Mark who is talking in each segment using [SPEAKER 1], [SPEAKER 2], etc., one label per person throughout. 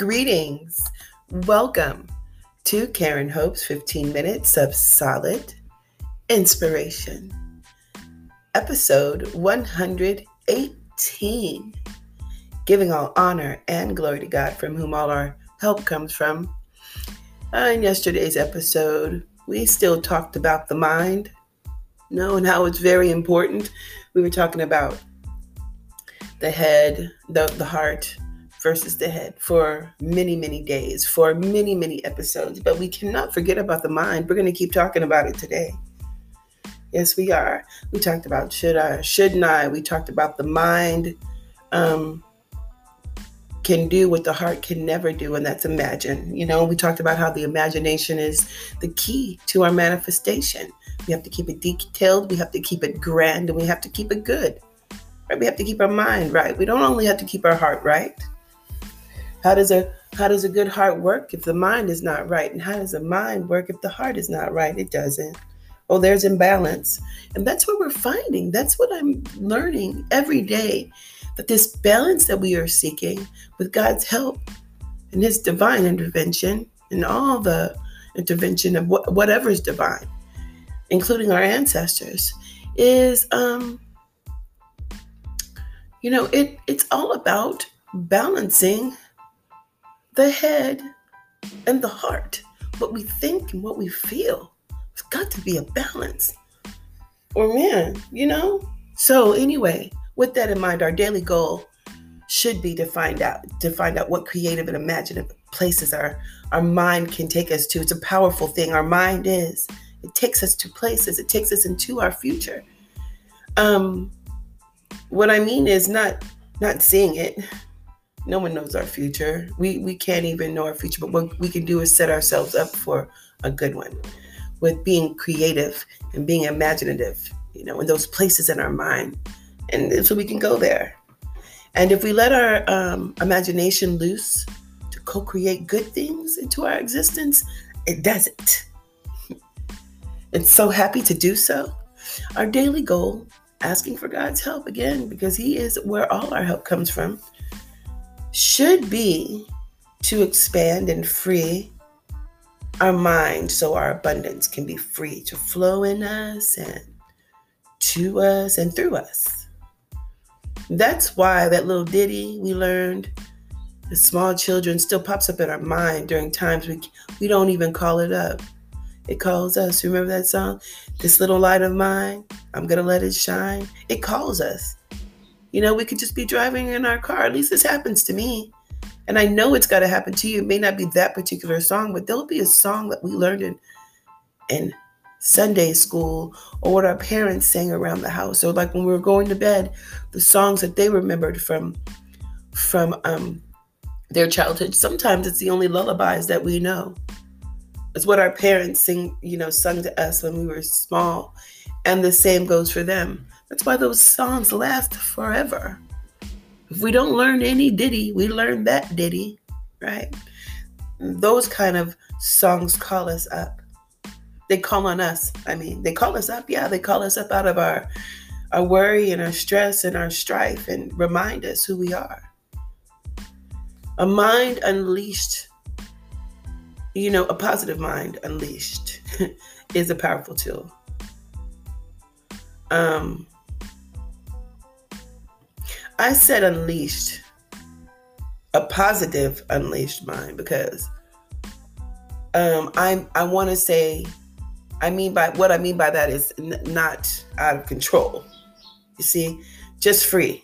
[SPEAKER 1] Greetings. Welcome to Karen Hope's 15 Minutes of Solid Inspiration, episode 118. Giving all honor and glory to God, from whom all our help comes from. Uh, in yesterday's episode, we still talked about the mind, you know, and how it's very important. We were talking about the head, the, the heart, versus the head for many, many days, for many, many episodes. But we cannot forget about the mind. We're going to keep talking about it today. Yes, we are. We talked about should I, shouldn't I. We talked about the mind um, can do what the heart can never do, and that's imagine. You know, we talked about how the imagination is the key to our manifestation. We have to keep it detailed, we have to keep it grand, and we have to keep it good. Right? We have to keep our mind right. We don't only have to keep our heart right. How does a how does a good heart work if the mind is not right? And how does a mind work if the heart is not right? It doesn't. Oh, there's imbalance. And that's what we're finding. That's what I'm learning every day. That this balance that we are seeking with God's help and his divine intervention and all the intervention of wh- whatever is divine, including our ancestors, is um you know, it it's all about balancing the head and the heart, what we think and what we feel. It's got to be a balance. Or man, you know? So anyway, with that in mind, our daily goal should be to find out to find out what creative and imaginative places our our mind can take us to. It's a powerful thing. Our mind is. It takes us to places. It takes us into our future. Um what I mean is not not seeing it, no one knows our future. We we can't even know our future, but what we can do is set ourselves up for a good one with being creative and being imaginative, you know, in those places in our mind. And so we can go there. And if we let our um, imagination loose to co create good things into our existence, it does it. it's so happy to do so. Our daily goal, asking for God's help again, because He is where all our help comes from should be to expand and free our mind so our abundance can be free to flow in us and to us and through us. That's why that little ditty we learned the small children still pops up in our mind during times we we don't even call it up. It calls us. Remember that song? This little light of mine, I'm gonna let it shine. It calls us. You know, we could just be driving in our car. At least this happens to me. And I know it's got to happen to you. It may not be that particular song, but there'll be a song that we learned in, in Sunday school or what our parents sang around the house. Or like when we were going to bed, the songs that they remembered from from um, their childhood. Sometimes it's the only lullabies that we know. It's what our parents sing, you know, sung to us when we were small. And the same goes for them. That's why those songs last forever. If we don't learn any ditty, we learn that ditty, right? Those kind of songs call us up. They call on us. I mean, they call us up. Yeah, they call us up out of our our worry and our stress and our strife and remind us who we are. A mind unleashed, you know, a positive mind unleashed is a powerful tool. Um, I said unleashed, a positive unleashed mind because um, I I want to say, I mean by what I mean by that is n- not out of control. You see, just free,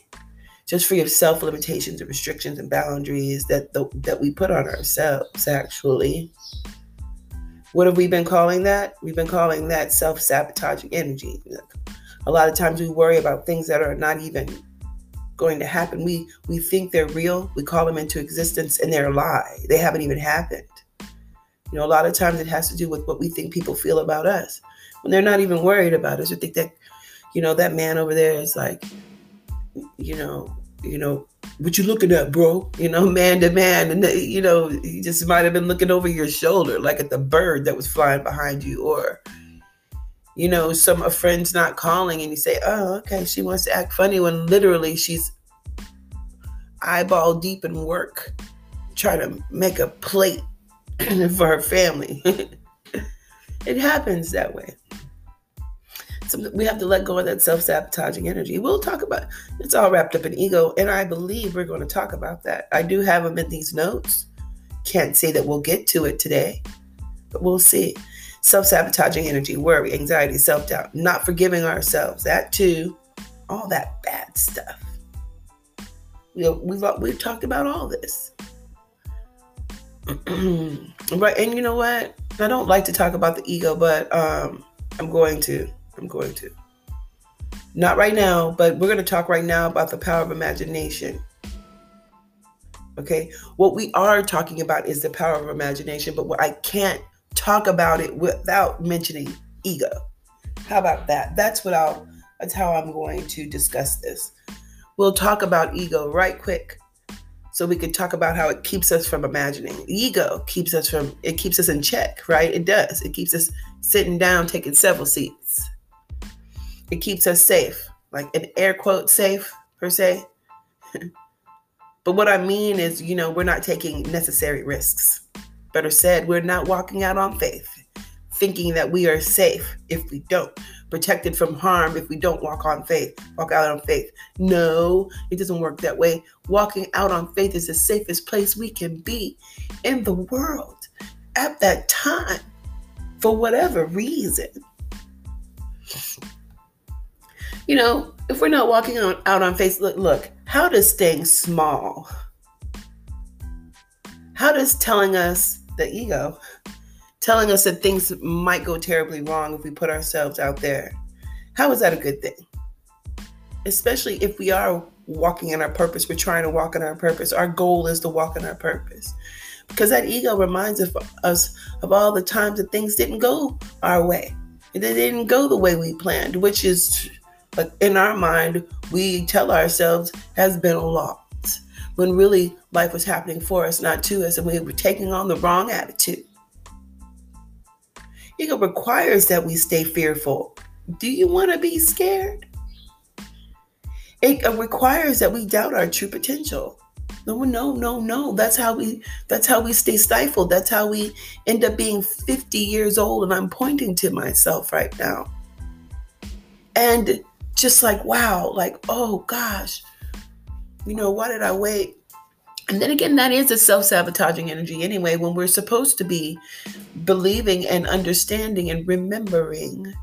[SPEAKER 1] just free of self limitations and restrictions and boundaries that the, that we put on ourselves. Actually, what have we been calling that? We've been calling that self sabotaging energy. A lot of times we worry about things that are not even going to happen. We we think they're real. We call them into existence, and they're a lie. They haven't even happened. You know, a lot of times it has to do with what we think people feel about us when they're not even worried about us. Or think that, you know, that man over there is like, you know, you know, what you looking at, bro? You know, man to man, and you know, he just might have been looking over your shoulder, like at the bird that was flying behind you, or you know, some a friend's not calling and you say, oh, okay, she wants to act funny when literally she's eyeball deep in work, trying to make a plate for her family. it happens that way. So we have to let go of that self sabotaging energy. We'll talk about it's all wrapped up in ego, and I believe we're going to talk about that. I do have them in these notes. Can't say that we'll get to it today, but we'll see. Self sabotaging energy, worry, anxiety, self doubt, not forgiving ourselves, that too, all that bad stuff. You know, we've we've talked about all this. right, and you know what? I don't like to talk about the ego, but um, I'm going to. I'm going to. Not right now, but we're going to talk right now about the power of imagination. Okay, what we are talking about is the power of imagination, but what I can't talk about it without mentioning ego. How about that? That's what I'll. That's how I'm going to discuss this. We'll talk about ego right quick so we could talk about how it keeps us from imagining. Ego keeps us from it keeps us in check, right? It does. It keeps us sitting down, taking several seats. It keeps us safe, like an air quote safe per se. but what I mean is, you know, we're not taking necessary risks. Better said, we're not walking out on faith, thinking that we are safe if we don't protected from harm if we don't walk on faith, walk out on faith. No, it doesn't work that way. Walking out on faith is the safest place we can be in the world at that time for whatever reason. You know, if we're not walking on, out on faith, look, look, how does staying small, how does telling us the ego, telling us that things might go terribly wrong if we put ourselves out there. How is that a good thing? Especially if we are walking in our purpose, we're trying to walk in our purpose. Our goal is to walk in our purpose. Because that ego reminds us of all the times that things didn't go our way. They didn't go the way we planned, which is in our mind, we tell ourselves has been a loss. When really life was happening for us, not to us, and we were taking on the wrong attitude. Ego requires that we stay fearful. Do you want to be scared? It requires that we doubt our true potential. No, no, no, no. That's how we that's how we stay stifled. That's how we end up being 50 years old and I'm pointing to myself right now. And just like wow, like oh gosh. You know, why did I wait and then again, that is a self sabotaging energy anyway, when we're supposed to be believing and understanding and remembering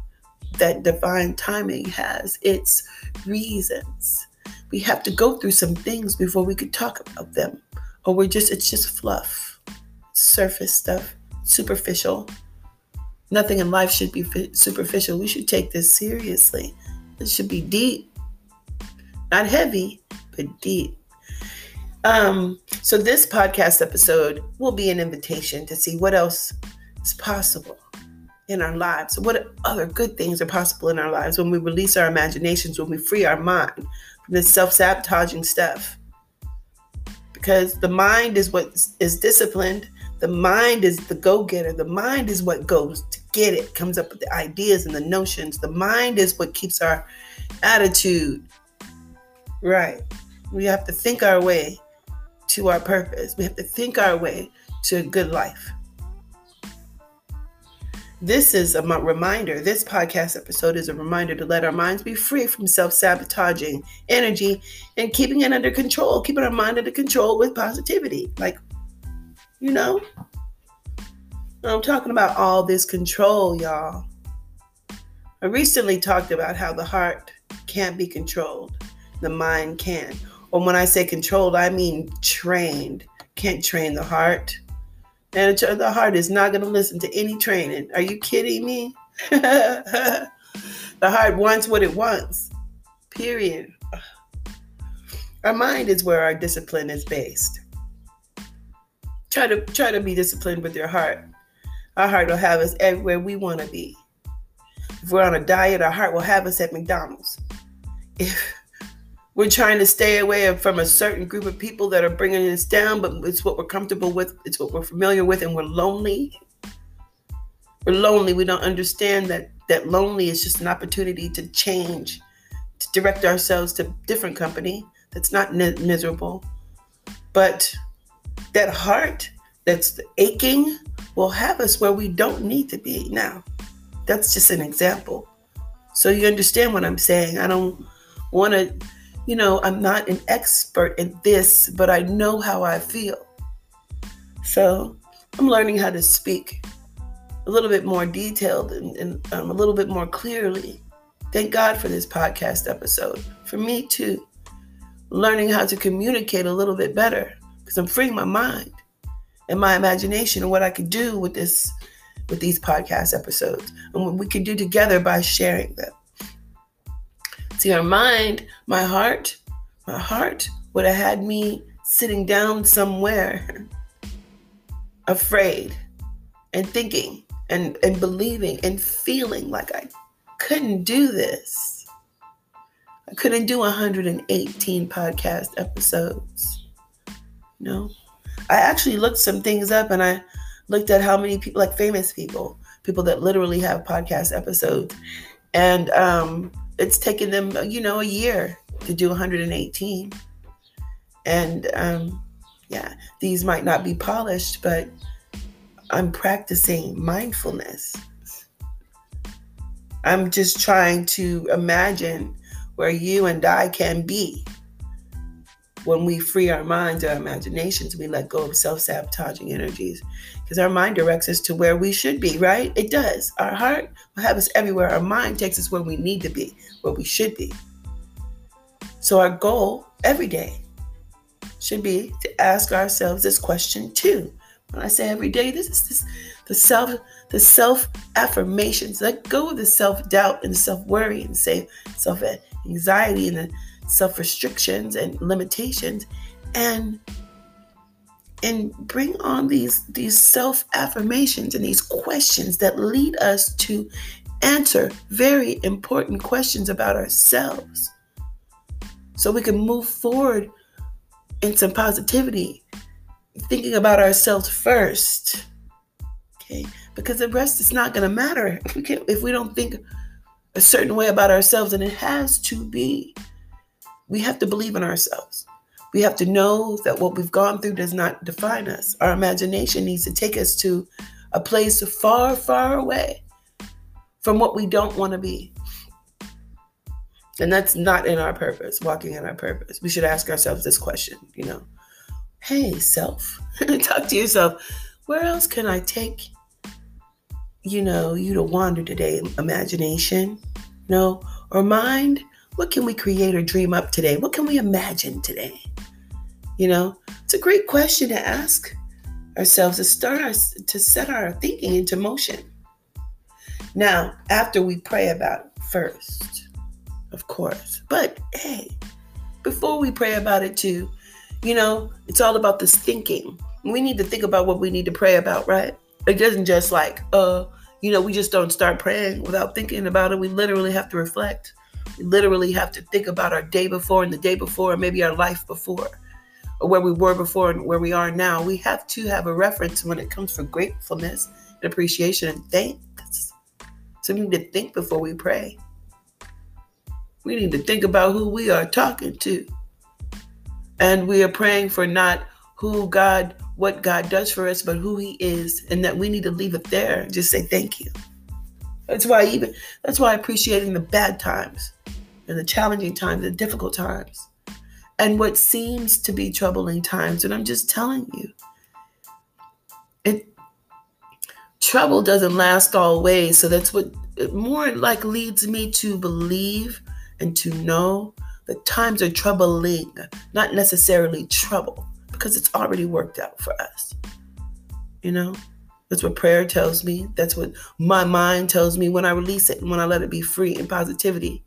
[SPEAKER 1] that divine timing has its reasons. We have to go through some things before we could talk about them, or we're just, it's just fluff, surface stuff, superficial. Nothing in life should be superficial. We should take this seriously. It should be deep, not heavy, but deep. Um, so this podcast episode will be an invitation to see what else is possible in our lives. What other good things are possible in our lives when we release our imaginations, when we free our mind from this self-sabotaging stuff. Because the mind is what is disciplined. The mind is the go-getter. The mind is what goes to get it, comes up with the ideas and the notions. The mind is what keeps our attitude right. We have to think our way to our purpose. We have to think our way to a good life. This is a reminder, this podcast episode is a reminder to let our minds be free from self sabotaging energy and keeping it under control, keeping our mind under control with positivity. Like, you know, I'm talking about all this control, y'all. I recently talked about how the heart can't be controlled, the mind can. Or when I say controlled, I mean trained. Can't train the heart. And the heart is not going to listen to any training. Are you kidding me? the heart wants what it wants. Period. Our mind is where our discipline is based. Try to try to be disciplined with your heart. Our heart will have us everywhere we want to be. If we're on a diet, our heart will have us at McDonald's. If we're trying to stay away from a certain group of people that are bringing us down, but it's what we're comfortable with, it's what we're familiar with, and we're lonely. We're lonely. We don't understand that that lonely is just an opportunity to change, to direct ourselves to different company that's not miserable, but that heart that's aching will have us where we don't need to be now. That's just an example. So you understand what I'm saying. I don't want to, you know, I'm not an expert in this, but I know how I feel. So I'm learning how to speak a little bit more detailed and, and um, a little bit more clearly. Thank God for this podcast episode. For me too, learning how to communicate a little bit better because I'm freeing my mind and my imagination and what I could do with this with these podcast episodes and what we can do together by sharing them. See, our mind, my heart, my heart would have had me sitting down somewhere, afraid and thinking and, and believing and feeling like I couldn't do this. I couldn't do 118 podcast episodes. Know? I actually looked some things up and I looked at how many people, like famous people, people that literally have podcast episodes. And um, it's taken them, you know, a year to do 118. And um, yeah, these might not be polished, but I'm practicing mindfulness. I'm just trying to imagine where you and I can be when we free our minds, our imaginations, we let go of self sabotaging energies. Because our mind directs us to where we should be, right? It does. Our heart will have us everywhere. Our mind takes us where we need to be, where we should be. So, our goal every day should be to ask ourselves this question too. When I say every day, this is this, the self the self affirmations. Let go of the self doubt and self worry and say self anxiety and the self restrictions and limitations and and bring on these these self affirmations and these questions that lead us to answer very important questions about ourselves. So we can move forward in some positivity thinking about ourselves first. Okay? Because the rest is not going to matter. If we can if we don't think a certain way about ourselves and it has to be. We have to believe in ourselves. We have to know that what we've gone through does not define us. Our imagination needs to take us to a place far, far away from what we don't want to be. And that's not in our purpose, walking in our purpose. We should ask ourselves this question, you know. Hey, self, talk to yourself. Where else can I take, you know, you to wander today? Imagination, you know, or mind? What can we create or dream up today? What can we imagine today? You know, it's a great question to ask ourselves to start us to set our thinking into motion. Now, after we pray about it first, of course. But hey, before we pray about it too, you know, it's all about this thinking. We need to think about what we need to pray about, right? It doesn't just like, uh, you know, we just don't start praying without thinking about it. We literally have to reflect. Literally have to think about our day before and the day before, and maybe our life before, or where we were before and where we are now. We have to have a reference when it comes for gratefulness and appreciation and thanks. So we need to think before we pray. We need to think about who we are talking to. And we are praying for not who God, what God does for us, but who He is, and that we need to leave it there. And just say thank you. That's why even that's why appreciating the bad times and the challenging times, the difficult times, and what seems to be troubling times. And I'm just telling you, it trouble doesn't last always. So that's what more like leads me to believe and to know that times are troubling, not necessarily trouble, because it's already worked out for us. You know? That's what prayer tells me. That's what my mind tells me when I release it and when I let it be free in positivity.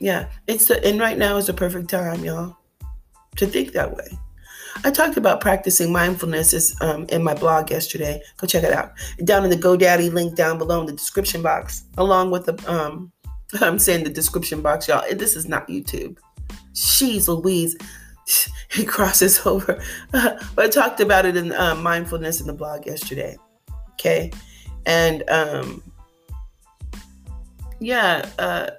[SPEAKER 1] Yeah, it's the, and right now is the perfect time, y'all, to think that way. I talked about practicing mindfulness is, um, in my blog yesterday. Go check it out. Down in the GoDaddy link down below in the description box, along with the um, I'm saying the description box, y'all. This is not YouTube. She's Louise. he crosses over. but I talked about it in uh, mindfulness in the blog yesterday. Okay, and um, yeah, uh,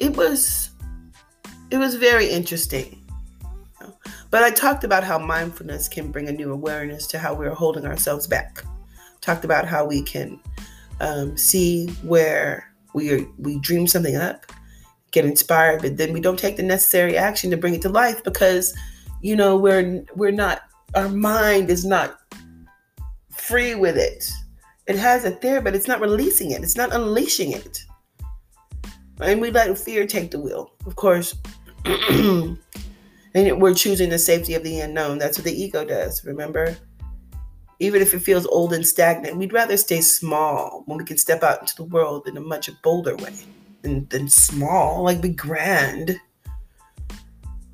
[SPEAKER 1] it was it was very interesting. But I talked about how mindfulness can bring a new awareness to how we're holding ourselves back. Talked about how we can um, see where we are, we dream something up, get inspired, but then we don't take the necessary action to bring it to life because, you know, we're we're not our mind is not free with it. It has it there, but it's not releasing it. It's not unleashing it. And we let fear take the wheel. Of course, and we're choosing the safety of the unknown. That's what the ego does, remember? Even if it feels old and stagnant, we'd rather stay small when we can step out into the world in a much bolder way than, than small, like be grand.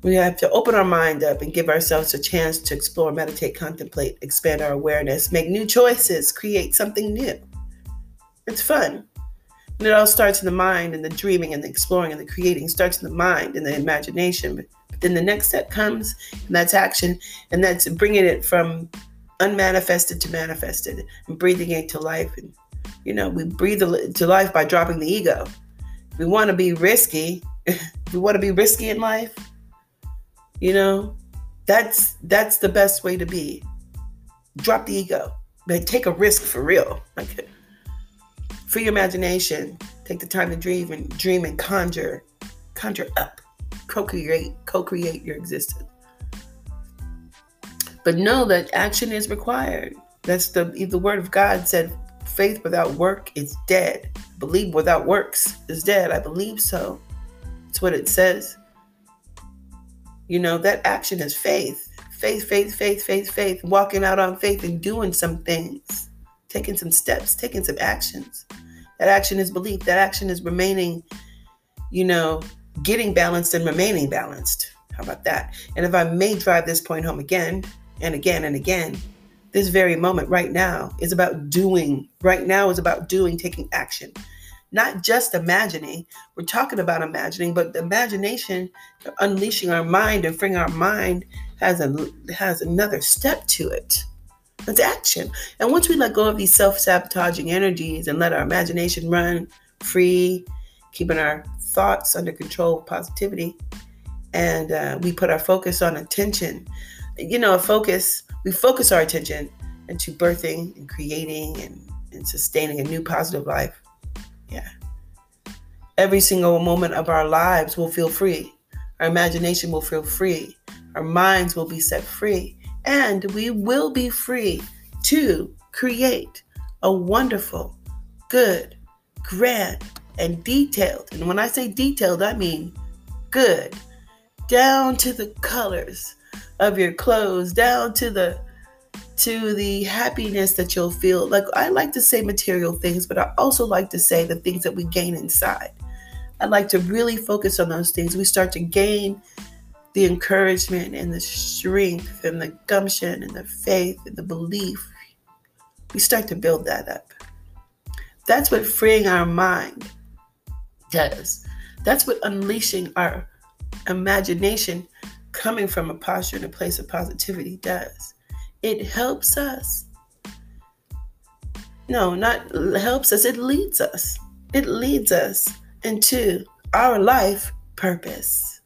[SPEAKER 1] We have to open our mind up and give ourselves a chance to explore, meditate, contemplate, expand our awareness, make new choices, create something new. It's fun. And it all starts in the mind and the dreaming and the exploring and the creating starts in the mind and the imagination. But, then the next step comes and that's action and that's bringing it from unmanifested to manifested and breathing it to life. And, you know, we breathe to life by dropping the ego. We want to be risky. we want to be risky in life. You know, that's that's the best way to be. Drop the ego. But take a risk for real. Like Free your imagination. Take the time to dream and dream and conjure, conjure up, co-create, co-create your existence. But know that action is required. That's the the word of God said, faith without work is dead. Believe without works is dead. I believe so. It's what it says. You know, that action is faith. Faith, faith, faith, faith, faith. Walking out on faith and doing some things taking some steps, taking some actions. That action is belief. That action is remaining, you know, getting balanced and remaining balanced. How about that? And if I may drive this point home again and again and again, this very moment right now is about doing. Right now is about doing, taking action. Not just imagining. We're talking about imagining, but the imagination, unleashing our mind and freeing our mind has a has another step to it. It's action. And once we let go of these self sabotaging energies and let our imagination run free, keeping our thoughts under control, positivity, and uh, we put our focus on attention, you know, a focus, we focus our attention into birthing and creating and, and sustaining a new positive life. Yeah. Every single moment of our lives will feel free. Our imagination will feel free. Our minds will be set free and we will be free to create a wonderful, good, grand, and detailed. And when I say detailed, I mean good, down to the colors of your clothes, down to the to the happiness that you'll feel. Like I like to say material things, but I also like to say the things that we gain inside. I like to really focus on those things. We start to gain the encouragement and the strength and the gumption and the faith and the belief, we start to build that up. That's what freeing our mind does. That's what unleashing our imagination coming from a posture and a place of positivity does. It helps us. No, not helps us, it leads us. It leads us into our life purpose.